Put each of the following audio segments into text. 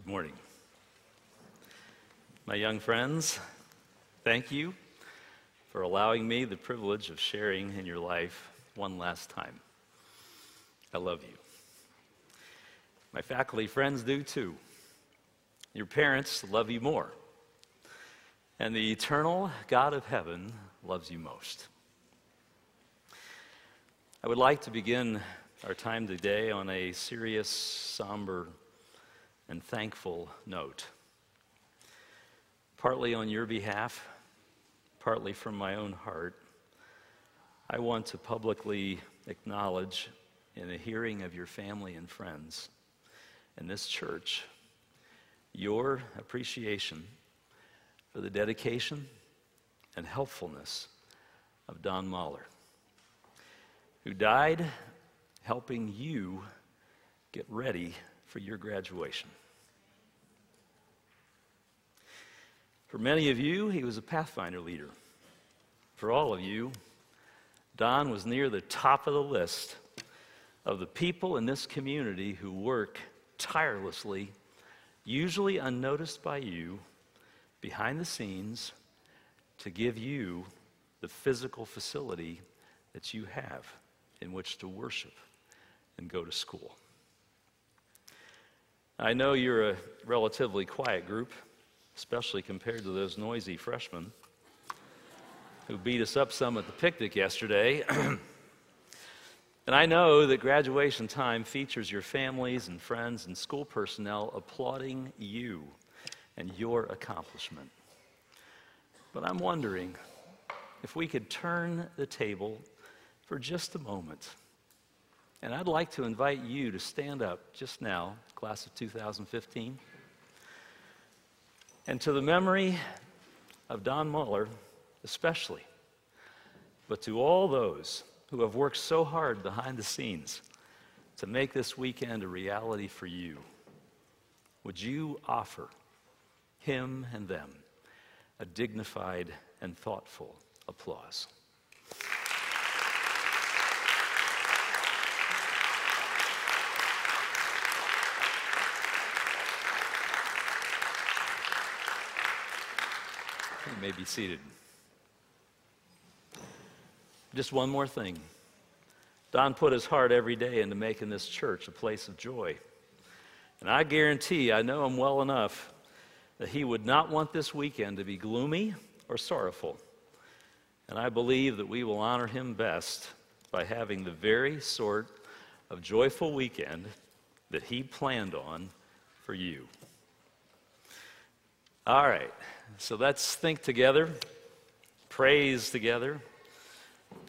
Good morning. My young friends, thank you for allowing me the privilege of sharing in your life one last time. I love you. My faculty friends do too. Your parents love you more. And the eternal God of heaven loves you most. I would like to begin our time today on a serious, somber and thankful note. Partly on your behalf, partly from my own heart, I want to publicly acknowledge in the hearing of your family and friends in this church your appreciation for the dedication and helpfulness of Don Mahler, who died helping you get ready for your graduation. For many of you, he was a Pathfinder leader. For all of you, Don was near the top of the list of the people in this community who work tirelessly, usually unnoticed by you, behind the scenes to give you the physical facility that you have in which to worship and go to school. I know you're a relatively quiet group, especially compared to those noisy freshmen who beat us up some at the picnic yesterday. and I know that graduation time features your families and friends and school personnel applauding you and your accomplishment. But I'm wondering if we could turn the table for just a moment and I'd like to invite you to stand up just now, class of 2015. And to the memory of Don Muller, especially, but to all those who have worked so hard behind the scenes to make this weekend a reality for you, would you offer him and them a dignified and thoughtful applause? You may be seated. Just one more thing. Don put his heart every day into making this church a place of joy. And I guarantee, I know him well enough, that he would not want this weekend to be gloomy or sorrowful. And I believe that we will honor him best by having the very sort of joyful weekend that he planned on for you. All right. So let's think together, praise together,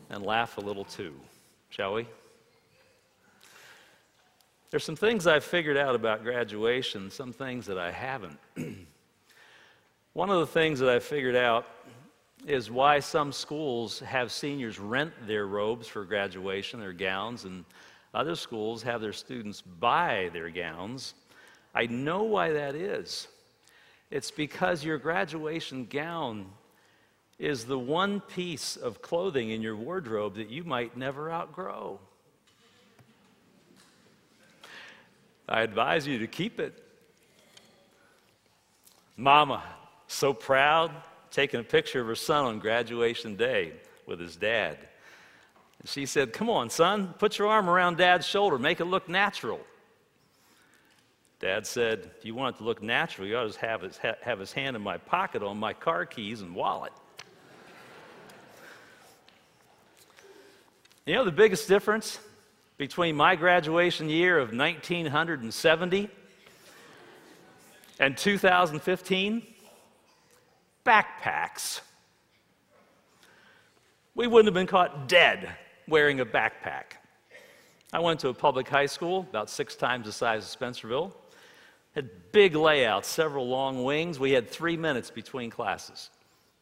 and laugh a little too, shall we? There's some things I've figured out about graduation, some things that I haven't. One of the things that I've figured out is why some schools have seniors rent their robes for graduation, their gowns, and other schools have their students buy their gowns. I know why that is. It's because your graduation gown is the one piece of clothing in your wardrobe that you might never outgrow. I advise you to keep it. Mama, so proud, taking a picture of her son on graduation day with his dad. And she said, Come on, son, put your arm around dad's shoulder, make it look natural. Dad said, if you want it to look natural, you ought to have his, have his hand in my pocket on my car keys and wallet. you know the biggest difference between my graduation year of 1970 and 2015? Backpacks. We wouldn't have been caught dead wearing a backpack. I went to a public high school, about six times the size of Spencerville. Had big layouts, several long wings. We had three minutes between classes.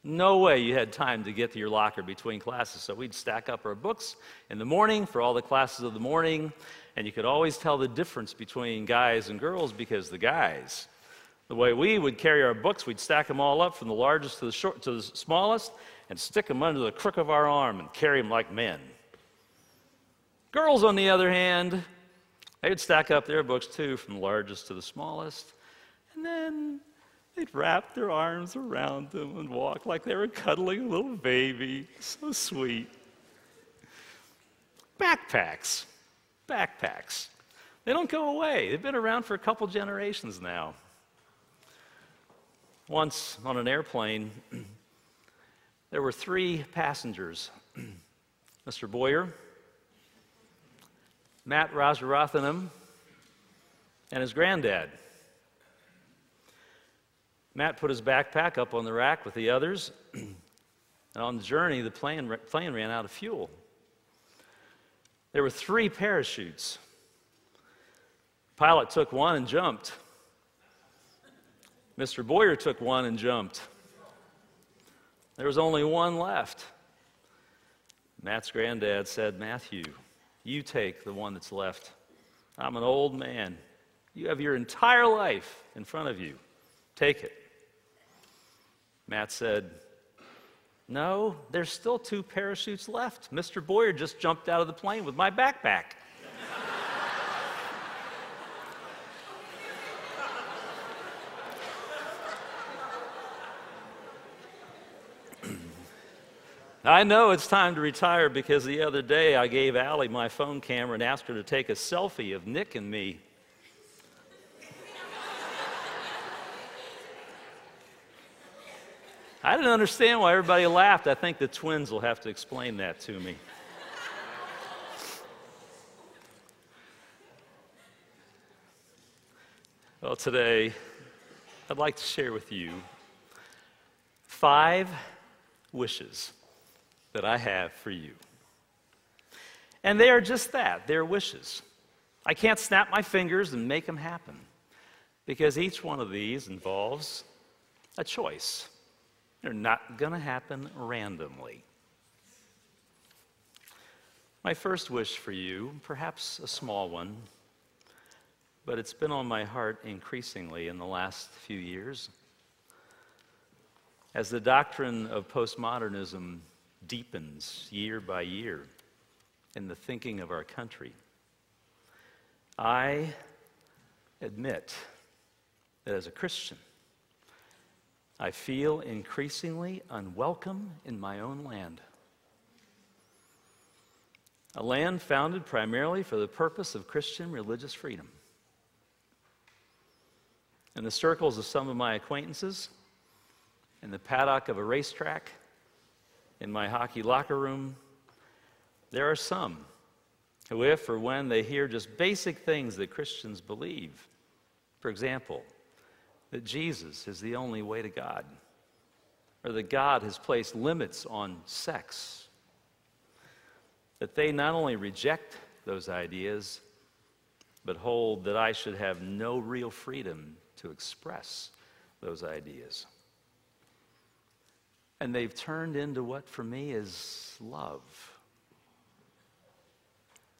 No way you had time to get to your locker between classes. So we'd stack up our books in the morning for all the classes of the morning, and you could always tell the difference between guys and girls because the guys, the way we would carry our books, we'd stack them all up from the largest to the, short, to the smallest and stick them under the crook of our arm and carry them like men. Girls, on the other hand, they would stack up their books too, from the largest to the smallest, And then they'd wrap their arms around them and walk like they were cuddling a little baby. So sweet. Backpacks. Backpacks. They don't go away. They've been around for a couple generations now. Once on an airplane, there were three passengers Mr. Boyer, Matt Rajarathinam, and his granddad. Matt put his backpack up on the rack with the others, and on the journey, the plane, plane ran out of fuel. There were three parachutes. Pilot took one and jumped. Mr. Boyer took one and jumped. There was only one left. Matt's granddad said, Matthew, you take the one that's left. I'm an old man. You have your entire life in front of you. Take it. Matt said, No, there's still two parachutes left. Mr. Boyer just jumped out of the plane with my backpack. I know it's time to retire because the other day I gave Allie my phone camera and asked her to take a selfie of Nick and me. I didn't understand why everybody laughed. I think the twins will have to explain that to me. well, today I'd like to share with you five wishes that I have for you. And they are just that they're wishes. I can't snap my fingers and make them happen because each one of these involves a choice. They're not going to happen randomly. My first wish for you, perhaps a small one, but it's been on my heart increasingly in the last few years. As the doctrine of postmodernism deepens year by year in the thinking of our country. I admit that as a Christian, I feel increasingly unwelcome in my own land. A land founded primarily for the purpose of Christian religious freedom. In the circles of some of my acquaintances, in the paddock of a racetrack, in my hockey locker room, there are some who, if or when they hear just basic things that Christians believe, for example, that Jesus is the only way to God, or that God has placed limits on sex, that they not only reject those ideas, but hold that I should have no real freedom to express those ideas. And they've turned into what for me is love.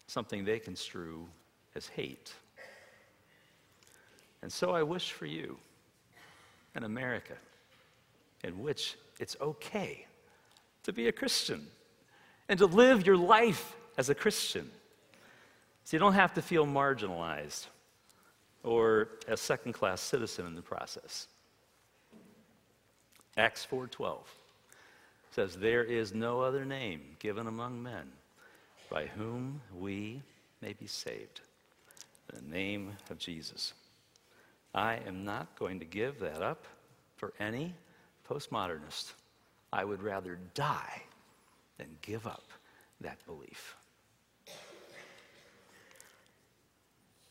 Something they construe as hate. And so I wish for you an America in which it's okay to be a Christian and to live your life as a Christian. So you don't have to feel marginalized or a second class citizen in the process. Acts 4:12 says, There is no other name given among men by whom we may be saved. The name of Jesus. I am not going to give that up for any postmodernist. I would rather die than give up that belief.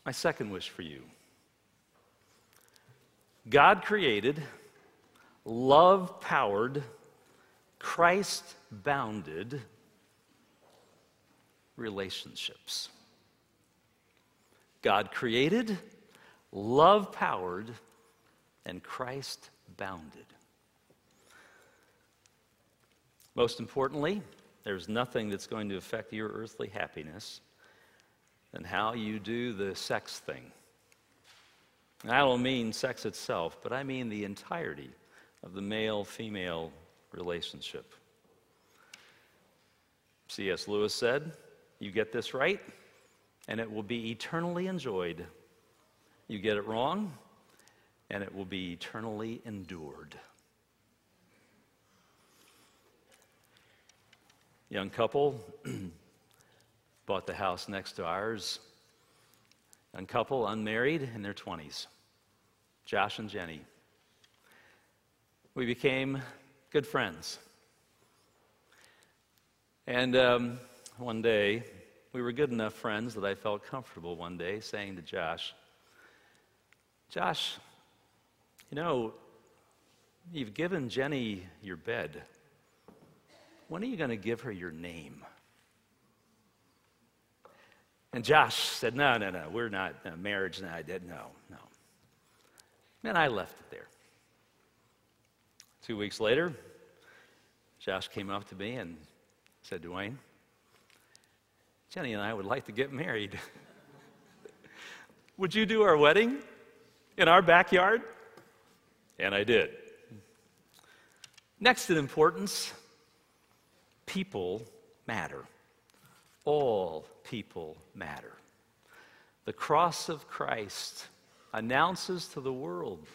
My second wish for you God created love powered Christ bounded relationships. God created, love powered, and Christ bounded. Most importantly, there's nothing that's going to affect your earthly happiness than how you do the sex thing. And I don't mean sex itself, but I mean the entirety of the male female relationship. C.S. Lewis said, You get this right, and it will be eternally enjoyed. You get it wrong, and it will be eternally endured. Young couple bought the house next to ours. Young couple, unmarried, in their 20s. Josh and Jenny. We became good friends. And um, one day, we were good enough friends that I felt comfortable one day saying to Josh, Josh, you know, you've given Jenny your bed. When are you going to give her your name? And Josh said, No, no, no, we're not marriage. No, I did. No, no. And I left it there. Two weeks later, Josh came up to me and said, Dwayne, Jenny and I would like to get married. would you do our wedding in our backyard? And I did. Next in importance, people matter. All people matter. The cross of Christ announces to the world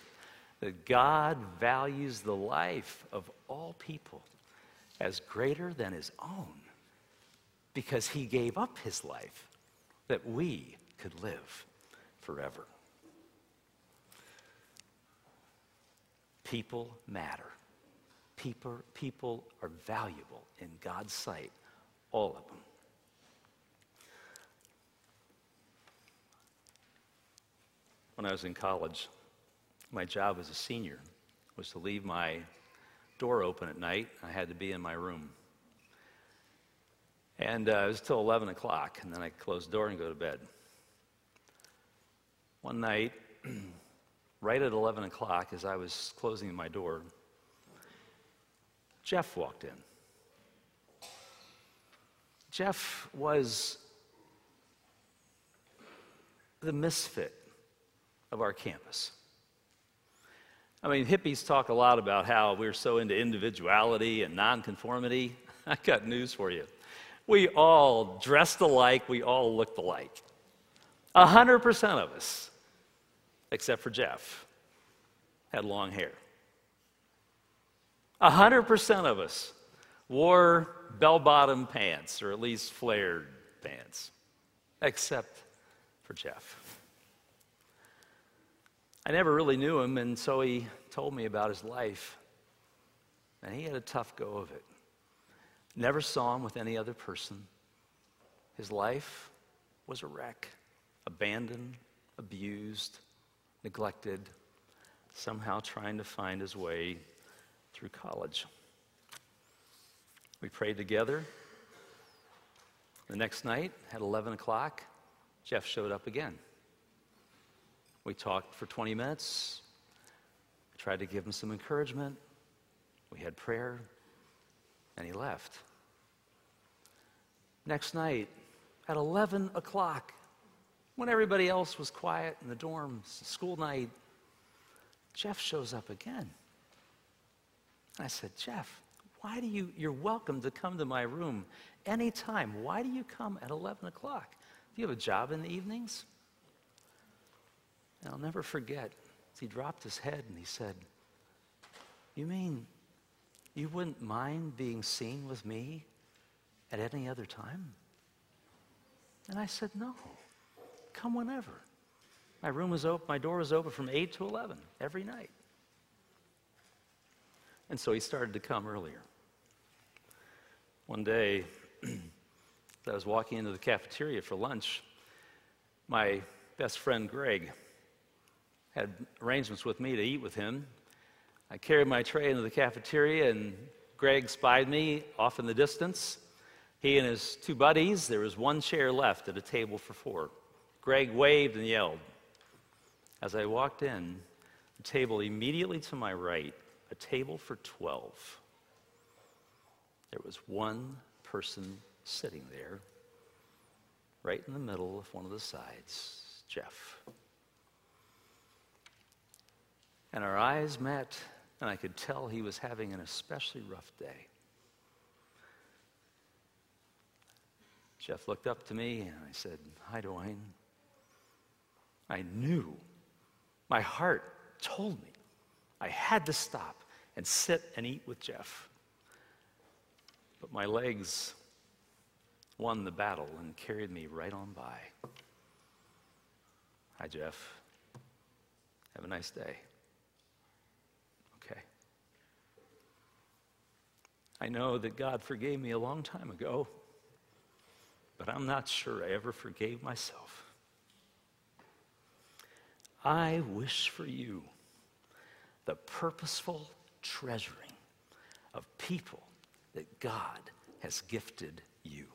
that God values the life of all people as greater than his own because he gave up his life that we could live forever. People matter. People, people are valuable in God's sight, all of them. When I was in college, my job as a senior was to leave my door open at night. I had to be in my room. And uh, it was till 11 o'clock, and then I close the door and go to bed. One night, right at 11 o'clock, as I was closing my door, Jeff walked in. Jeff was the misfit of our campus. I mean, hippies talk a lot about how we're so into individuality and nonconformity. I got news for you. We all dressed alike, we all looked alike. A hundred percent of us, except for Jeff, had long hair. A hundred percent of us wore bell bottom pants, or at least flared pants, except for Jeff. I never really knew him, and so he told me about his life. And he had a tough go of it. Never saw him with any other person. His life was a wreck, abandoned, abused, neglected, somehow trying to find his way through college. We prayed together. The next night at 11 o'clock, Jeff showed up again. We talked for 20 minutes. I tried to give him some encouragement. We had prayer, and he left. Next night, at 11 o'clock, when everybody else was quiet in the dorms, school night, Jeff shows up again. I said, Jeff, why do you, you're welcome to come to my room anytime. Why do you come at 11 o'clock? Do you have a job in the evenings? And I'll never forget, he dropped his head and he said, You mean you wouldn't mind being seen with me at any other time? And I said, No, come whenever. My room was open, my door was open from 8 to 11 every night. And so he started to come earlier. One day, I was walking into the cafeteria for lunch. My best friend Greg had arrangements with me to eat with him. I carried my tray into the cafeteria, and Greg spied me off in the distance. He and his two buddies, there was one chair left at a table for four. Greg waved and yelled. As I walked in, the table immediately to my right, a table for 12. There was one person sitting there, right in the middle of one of the sides, Jeff. And our eyes met, and I could tell he was having an especially rough day. Jeff looked up to me, and I said, Hi, Dwayne. I knew. My heart told me I had to stop and sit and eat with Jeff. But my legs won the battle and carried me right on by. Hi, Jeff. Have a nice day. Okay. I know that God forgave me a long time ago, but I'm not sure I ever forgave myself. I wish for you the purposeful treasuring of people that God has gifted you.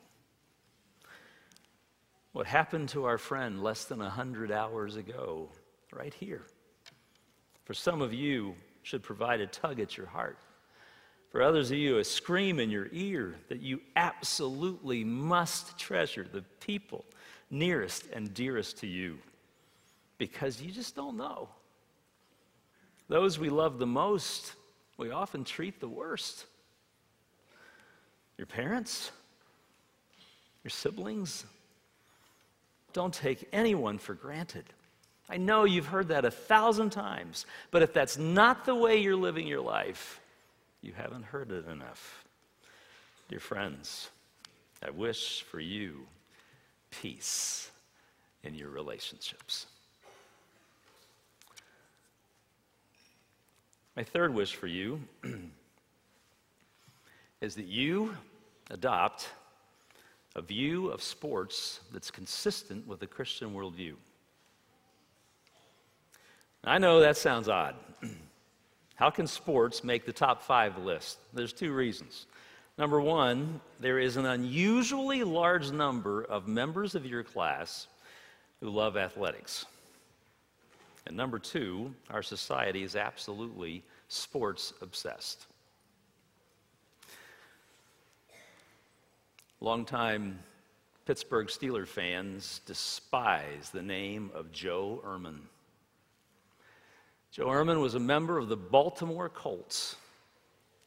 What happened to our friend less than 100 hours ago, right here, for some of you, should provide a tug at your heart. For others of you, a scream in your ear that you absolutely must treasure the people nearest and dearest to you because you just don't know. Those we love the most, we often treat the worst. Your parents, your siblings, don't take anyone for granted. I know you've heard that a thousand times, but if that's not the way you're living your life, you haven't heard it enough. Dear friends, I wish for you peace in your relationships. My third wish for you is that you adopt a view of sports that's consistent with the Christian worldview. I know that sounds odd. How can sports make the top five list? There's two reasons. Number one, there is an unusually large number of members of your class who love athletics. And number two, our society is absolutely sports obsessed. Longtime Pittsburgh Steeler fans despise the name of Joe Ehrmann. Joe Ehrmann was a member of the Baltimore Colts.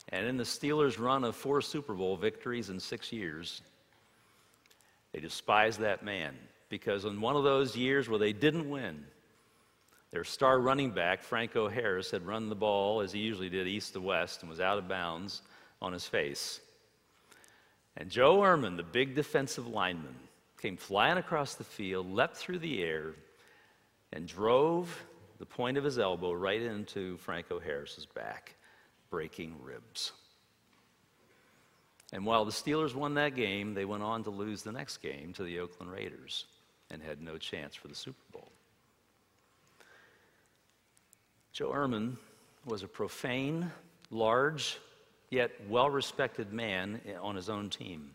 And in the Steelers' run of four Super Bowl victories in six years, they despised that man because in one of those years where they didn't win, their star running back, Franco Harris, had run the ball as he usually did, east to west, and was out of bounds on his face. And Joe Ehrmann, the big defensive lineman, came flying across the field, leapt through the air, and drove the point of his elbow right into Franco Harris's back, breaking ribs. And while the Steelers won that game, they went on to lose the next game to the Oakland Raiders and had no chance for the Super Bowl. Joe Ehrmann was a profane, large, yet well respected man on his own team.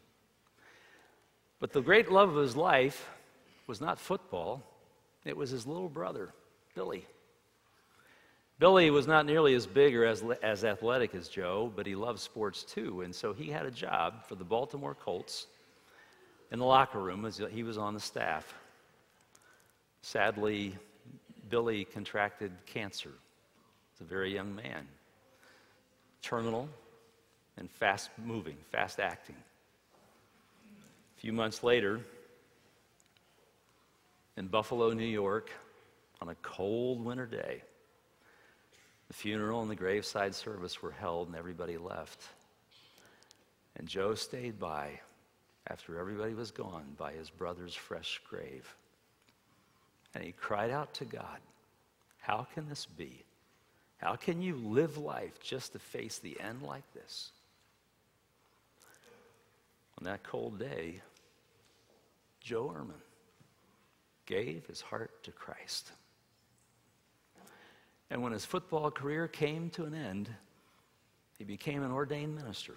But the great love of his life was not football, it was his little brother, Billy. Billy was not nearly as big or as, as athletic as Joe, but he loved sports too. And so he had a job for the Baltimore Colts in the locker room as he was on the staff. Sadly, Billy contracted cancer as a very young man, terminal and fast moving, fast acting. A few months later, in Buffalo, New York, on a cold winter day, the funeral and the graveside service were held and everybody left. And Joe stayed by after everybody was gone by his brother's fresh grave. And he cried out to God, How can this be? How can you live life just to face the end like this? On that cold day, Joe Ehrmann gave his heart to Christ. And when his football career came to an end, he became an ordained minister.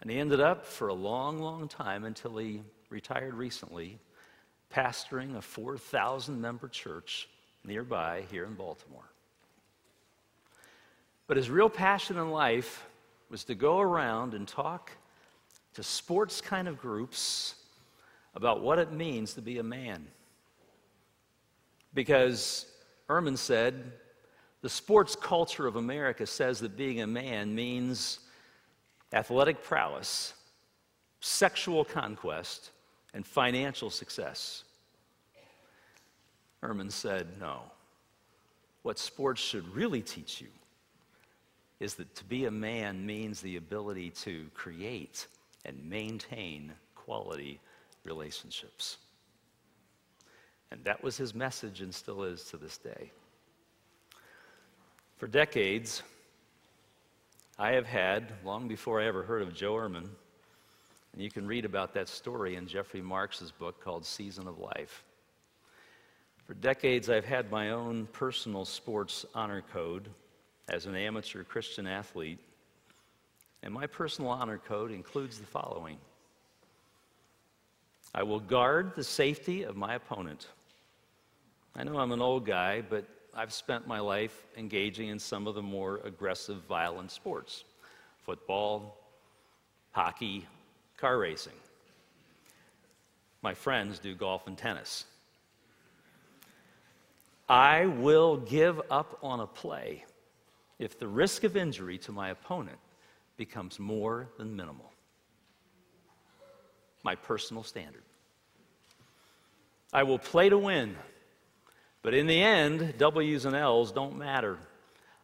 And he ended up for a long, long time until he retired recently, pastoring a 4,000 member church nearby here in Baltimore. But his real passion in life was to go around and talk to sports kind of groups about what it means to be a man. Because Ehrmann said, the sports culture of America says that being a man means athletic prowess, sexual conquest, and financial success. Ehrmann said, no. what sports should really teach you is that to be a man means the ability to create and maintain quality relationships. And that was his message and still is to this day. For decades, I have had, long before I ever heard of Joe Ehrmann, and you can read about that story in Jeffrey Marx's book called Season of Life. For decades, I've had my own personal sports honor code as an amateur Christian athlete, and my personal honor code includes the following I will guard the safety of my opponent. I know I'm an old guy, but I've spent my life engaging in some of the more aggressive, violent sports football, hockey, car racing. My friends do golf and tennis. I will give up on a play if the risk of injury to my opponent becomes more than minimal. My personal standard. I will play to win, but in the end, W's and L's don't matter.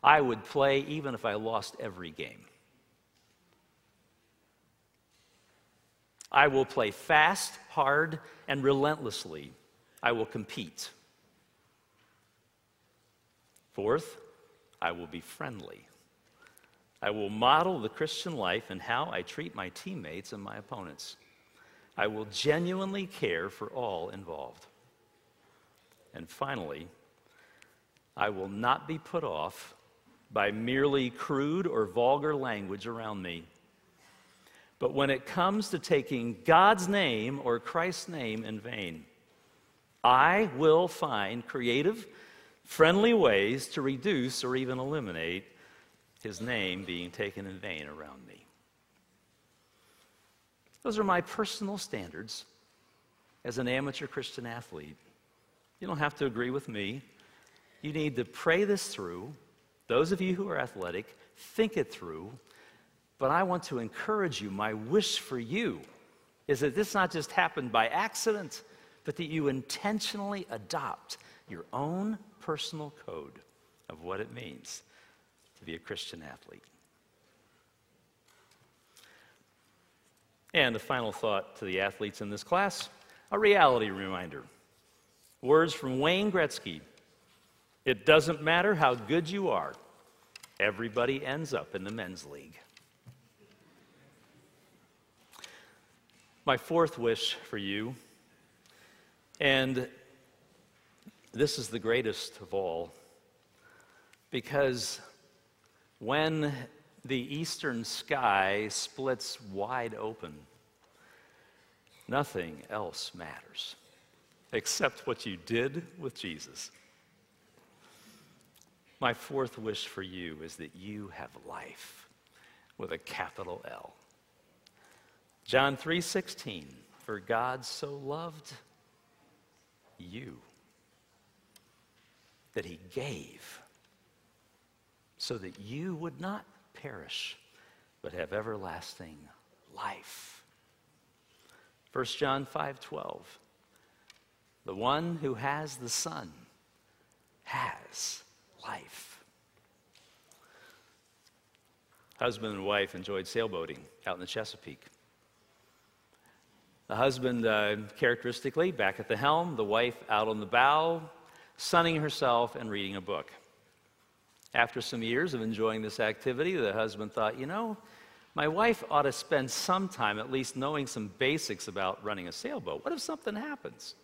I would play even if I lost every game. I will play fast, hard, and relentlessly. I will compete. Fourth, I will be friendly. I will model the Christian life and how I treat my teammates and my opponents. I will genuinely care for all involved. And finally, I will not be put off by merely crude or vulgar language around me. But when it comes to taking God's name or Christ's name in vain, I will find creative friendly ways to reduce or even eliminate his name being taken in vain around me. Those are my personal standards as an amateur Christian athlete. You don't have to agree with me. You need to pray this through. Those of you who are athletic, think it through. But I want to encourage you. My wish for you is that this not just happened by accident, but that you intentionally adopt your own personal code of what it means to be a Christian athlete. And a final thought to the athletes in this class a reality reminder. Words from Wayne Gretzky It doesn't matter how good you are, everybody ends up in the men's league. My fourth wish for you, and this is the greatest of all because when the eastern sky splits wide open, nothing else matters except what you did with Jesus. My fourth wish for you is that you have life with a capital L. John 3:16 For God so loved you that he gave so that you would not perish but have everlasting life. 1 John 5:12 The one who has the son has life. Husband and wife enjoyed sailboating out in the Chesapeake. The husband, uh, characteristically, back at the helm, the wife out on the bow, sunning herself and reading a book. After some years of enjoying this activity, the husband thought, you know, my wife ought to spend some time at least knowing some basics about running a sailboat. What if something happens?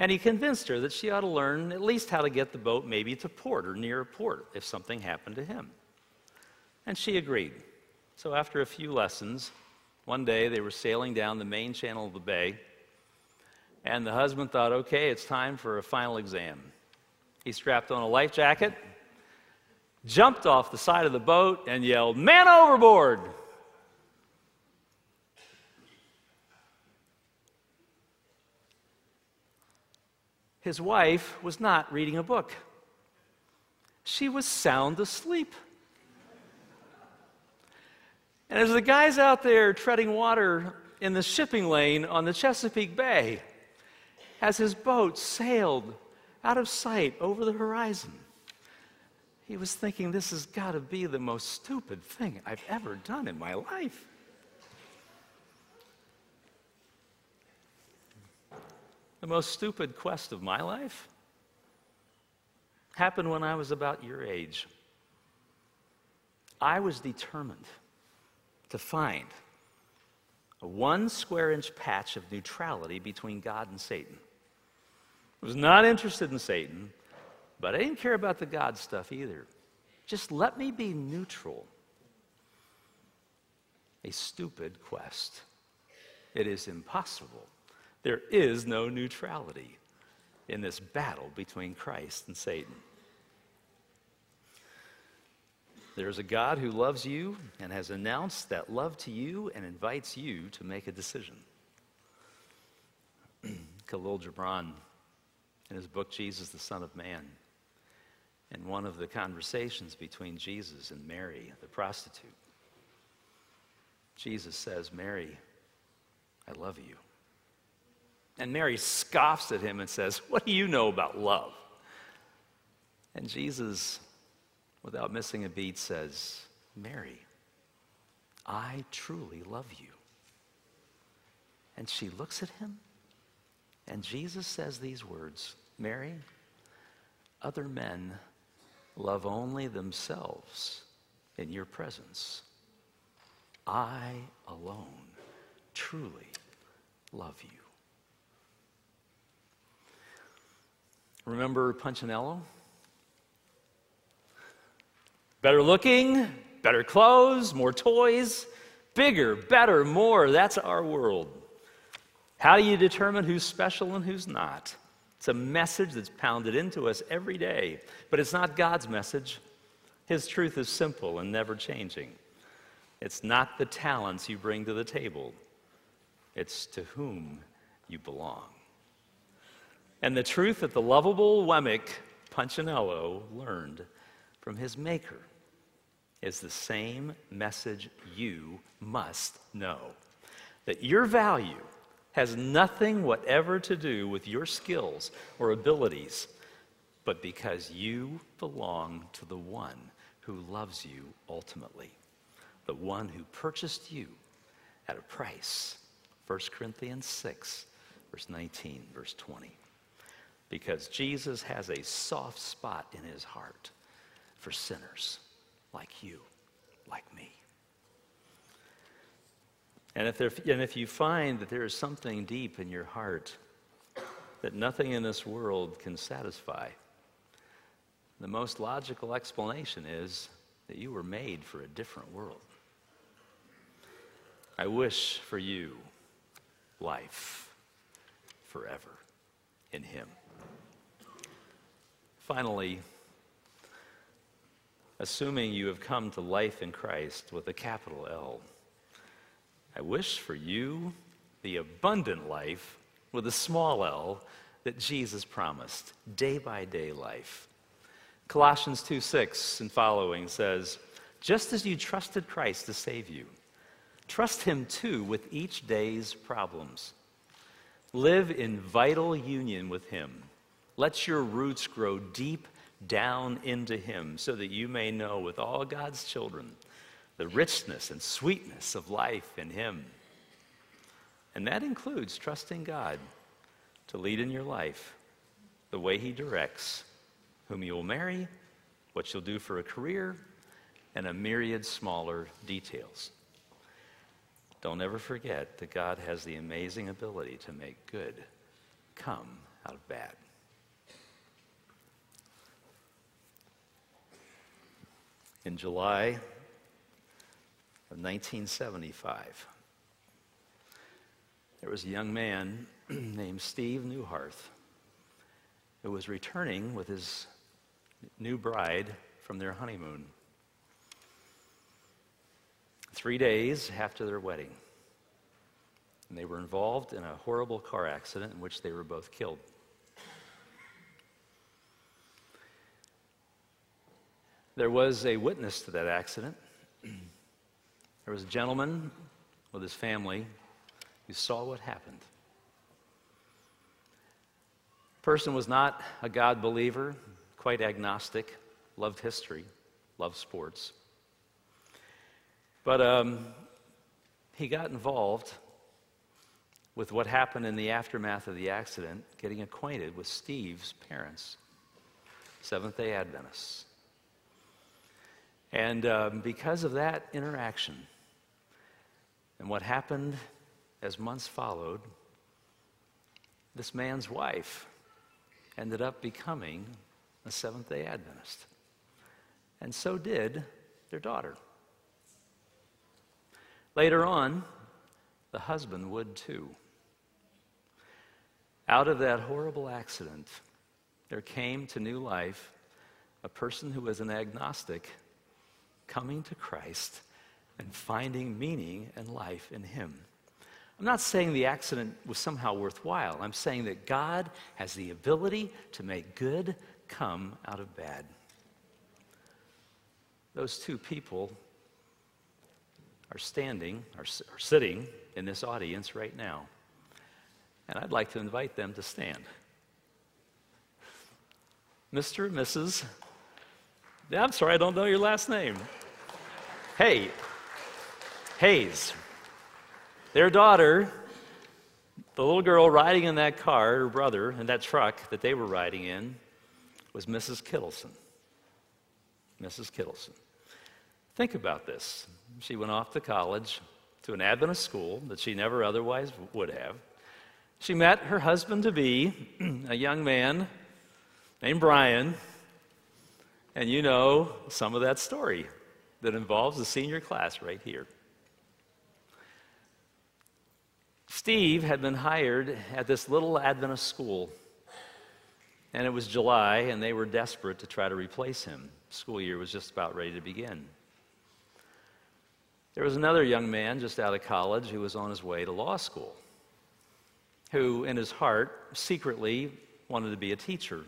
And he convinced her that she ought to learn at least how to get the boat maybe to port or near a port if something happened to him. And she agreed. So after a few lessons, one day they were sailing down the main channel of the bay and the husband thought, okay, it's time for a final exam. He strapped on a life jacket, jumped off the side of the boat, and yelled, Man overboard! His wife was not reading a book. She was sound asleep. And as the guy's out there treading water in the shipping lane on the Chesapeake Bay, as his boat sailed out of sight over the horizon. He was thinking, this has got to be the most stupid thing I've ever done in my life. The most stupid quest of my life happened when I was about your age. I was determined to find a one square inch patch of neutrality between God and Satan. I was not interested in Satan, but I didn't care about the God stuff either. Just let me be neutral. A stupid quest. It is impossible. There is no neutrality in this battle between Christ and Satan. There's a God who loves you and has announced that love to you and invites you to make a decision. Khalil Gibran, in his book Jesus, the Son of Man, in one of the conversations between Jesus and Mary, the prostitute, Jesus says, Mary, I love you. And Mary scoffs at him and says, What do you know about love? And Jesus without missing a beat, says, Mary, I truly love you. And she looks at him, and Jesus says these words Mary, other men love only themselves in your presence. I alone truly love you. Remember Punchinello? Better looking, better clothes, more toys, bigger, better, more. That's our world. How do you determine who's special and who's not? It's a message that's pounded into us every day, but it's not God's message. His truth is simple and never changing. It's not the talents you bring to the table, it's to whom you belong. And the truth that the lovable Wemmick Punchinello learned from his maker is the same message you must know that your value has nothing whatever to do with your skills or abilities, but because you belong to the one who loves you ultimately, the one who purchased you at a price. 1 Corinthians 6, verse 19, verse 20. Because Jesus has a soft spot in his heart for sinners like you, like me. And if, there, and if you find that there is something deep in your heart that nothing in this world can satisfy, the most logical explanation is that you were made for a different world. I wish for you life forever in Him. Finally, assuming you have come to life in Christ with a capital L. I wish for you the abundant life with a small l that Jesus promised, day by day life. Colossians 2 6 and following says, Just as you trusted Christ to save you, trust Him too with each day's problems. Live in vital union with Him. Let your roots grow deep down into Him so that you may know with all God's children the richness and sweetness of life in Him. And that includes trusting God to lead in your life the way He directs, whom you will marry, what you'll do for a career, and a myriad smaller details. Don't ever forget that God has the amazing ability to make good come out of bad. In July of 1975. There was a young man named Steve Newharth who was returning with his new bride from their honeymoon. Three days after their wedding. And they were involved in a horrible car accident in which they were both killed. There was a witness to that accident. There was a gentleman with his family who saw what happened. Person was not a God believer, quite agnostic, loved history, loved sports. But um, he got involved with what happened in the aftermath of the accident, getting acquainted with Steve's parents, Seventh day Adventists. And um, because of that interaction and what happened as months followed, this man's wife ended up becoming a Seventh day Adventist. And so did their daughter. Later on, the husband would too. Out of that horrible accident, there came to new life a person who was an agnostic coming to Christ and finding meaning and life in Him. I'm not saying the accident was somehow worthwhile. I'm saying that God has the ability to make good come out of bad. Those two people are standing, are, sitting in this audience right now. And I'd like to invite them to stand. Mr. and Mrs. I'm sorry, I don't know your last name. Hey, Hayes. Their daughter, the little girl riding in that car, her brother, in that truck that they were riding in, was Mrs. Kittleson. Mrs. Kittleson. Think about this. She went off to college, to an Adventist school that she never otherwise would have. She met her husband to be, a young man named Brian, and you know some of that story that involves the senior class right here. Steve had been hired at this little Adventist school, and it was July, and they were desperate to try to replace him. School year was just about ready to begin. There was another young man just out of college who was on his way to law school, who in his heart secretly wanted to be a teacher,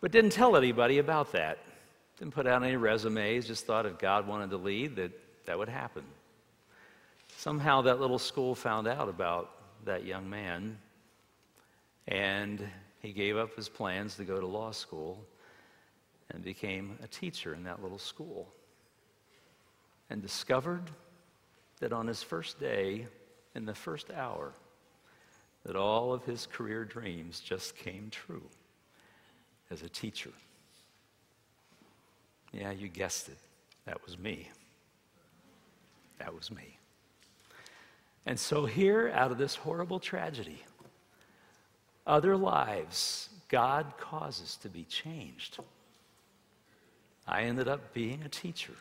but didn't tell anybody about that. Didn't put out any resumes, just thought if God wanted to lead, that that would happen. Somehow that little school found out about that young man, and he gave up his plans to go to law school and became a teacher in that little school. And discovered that on his first day, in the first hour, that all of his career dreams just came true as a teacher. Yeah, you guessed it. That was me. That was me. And so, here, out of this horrible tragedy, other lives God causes to be changed. I ended up being a teacher,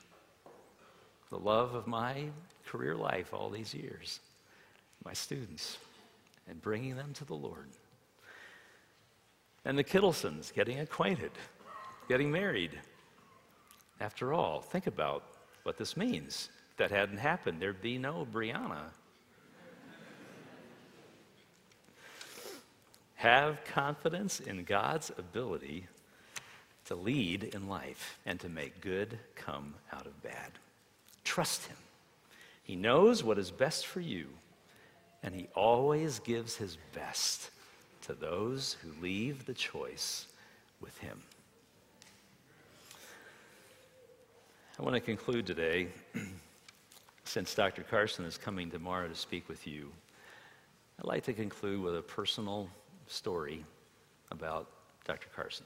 the love of my career life all these years, my students, and bringing them to the Lord. And the Kittlesons getting acquainted, getting married. After all, think about what this means. If that hadn't happened, there'd be no Brianna Have confidence in God's ability to lead in life and to make good come out of bad. Trust Him. He knows what is best for you, and He always gives His best to those who leave the choice with Him. I want to conclude today, since Dr. Carson is coming tomorrow to speak with you. I'd like to conclude with a personal story about Dr. Carson.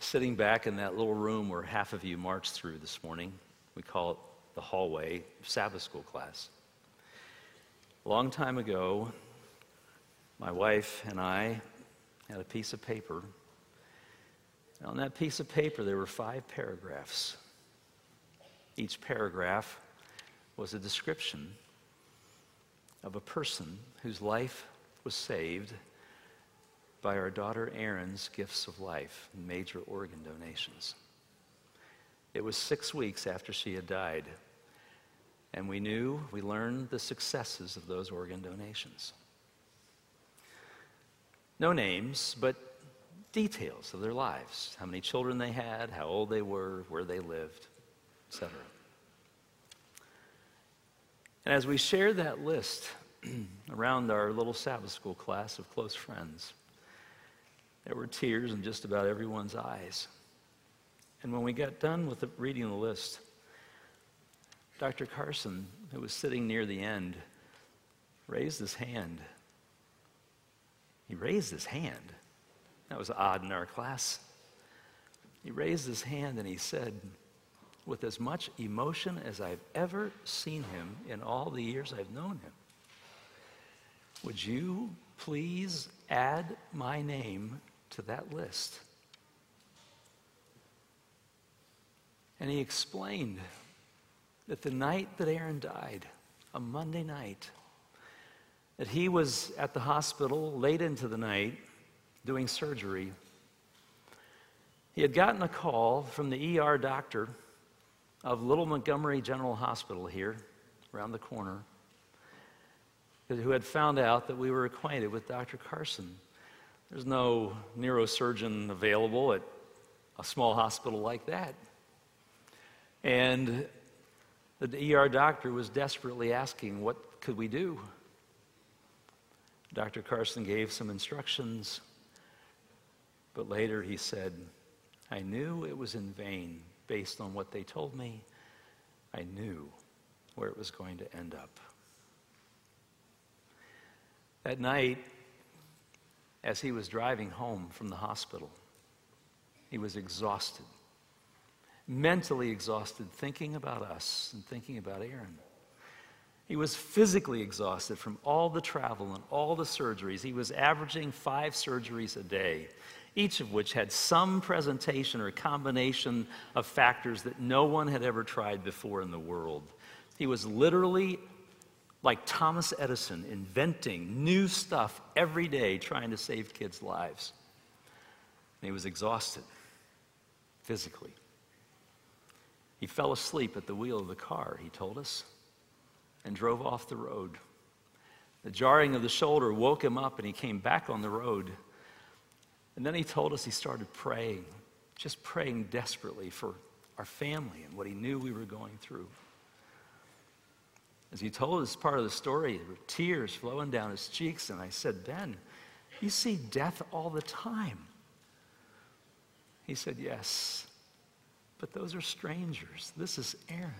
Sitting back in that little room where half of you marched through this morning, we call it the hallway, Sabbath school class. A long time ago, my wife and I had a piece of paper. And on that piece of paper, there were five paragraphs. Each paragraph was a description of a person whose life was saved by our daughter Erin's gifts of life and major organ donations. It was six weeks after she had died, and we knew, we learned the successes of those organ donations. No names, but details of their lives how many children they had, how old they were, where they lived, etc. And as we shared that list around our little Sabbath school class of close friends. There were tears in just about everyone's eyes. And when we got done with the, reading the list, Dr. Carson, who was sitting near the end, raised his hand. He raised his hand. That was odd in our class. He raised his hand and he said, with as much emotion as I've ever seen him in all the years I've known him, would you please add my name to that list? And he explained that the night that Erin died, a Monday night, that he was at the hospital late into the night doing surgery. He had gotten a call from the ER doctor of Little Montgomery General Hospital here, around the corner, who had found out that we were acquainted with Dr. Carson. There's no neurosurgeon available at a small hospital like that. And the ER doctor was desperately asking, What could we do? Dr. Carson gave some instructions, but later he said, I knew it was in vain based on what they told me. I knew where it was going to end up. That night, as he was driving home from the hospital, he was exhausted, mentally exhausted, thinking about us and thinking about Erin. He was physically exhausted from all the travel and all the surgeries. He was averaging five surgeries a day, each of which had some presentation or combination of factors that no one had ever tried before in the world. He was literally like Thomas Edison, inventing new stuff every day, trying to save kids' lives. And he was exhausted physically. He fell asleep at the wheel of the car, he told us and drove off the road. The jarring of the shoulder woke him up and he came back on the road. And then he told us he started praying, just praying desperately for our family and what he knew we were going through. As he told us part of the story, there were tears flowing down his cheeks, and I said, Ben, you see death all the time. He said, Yes, but those are strangers. This is Erin.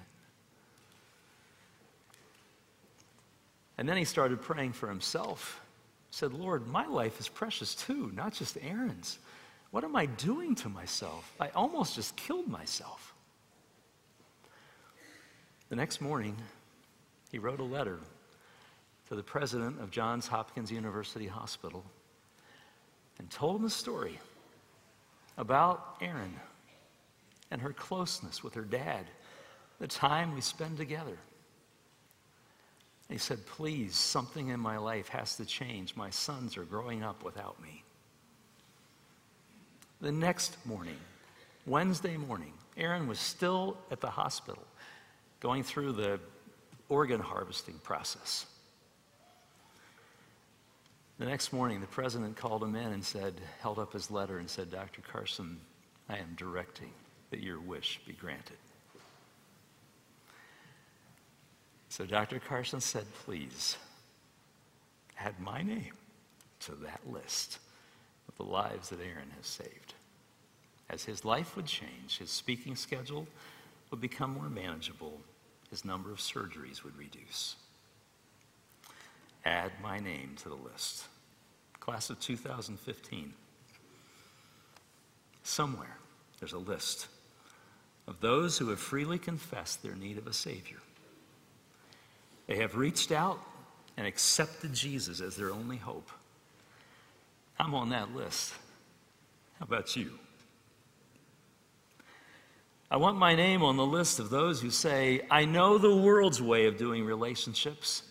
And then he started praying for himself. Said, Lord, my life is precious too, not just Erin's. What am I doing to myself? I almost just killed myself. The next morning, he wrote a letter to the president of Johns Hopkins University Hospital and told him the story about Erin and her closeness with her dad, the time we spend together. He said, Please, something in my life has to change. My sons are growing up without me. The next morning, Wednesday morning, Erin was still at the hospital going through the organ harvesting process. The next morning, the president called him in and said, held up his letter and said, Dr. Carson, I am directing that your wish be granted. So Dr. Carson said, please add my name to that list of the lives that Erin has saved. As his life would change, his speaking schedule would become more manageable, his number of surgeries would reduce. Add my name to the list. Class of 2015. Somewhere there's a list of those who have freely confessed their need of a Savior they have reached out and accepted Jesus as their only hope. I'm on that list. How about you? I want my name on the list of those who say, I know the world's way of doing relationships,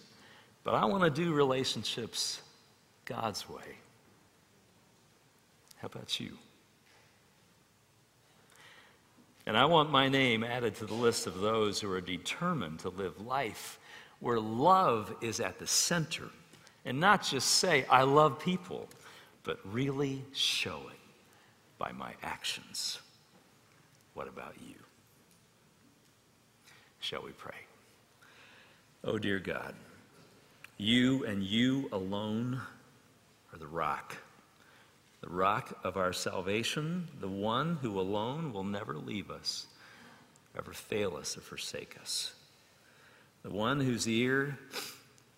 but I want to do relationships God's way. How about you? And I want my name added to the list of those who are determined to live life where love is at the center and not just say, I love people, but really show it by my actions. What about you? Shall we pray? Oh, dear God, You and you alone are the rock, the rock of our salvation, the one who alone will never leave us, ever fail us, or forsake us. The one whose ear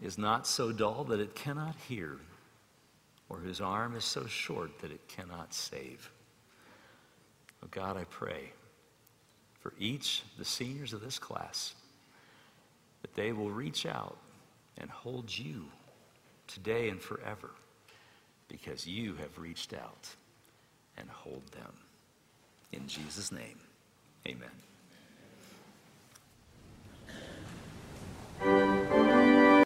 is not so dull that it cannot hear, or whose arm is so short that it cannot save. Oh God, I pray for each the seniors of this class that they will reach out and hold you today and forever because you have reached out and hold them. In Jesus' name, amen.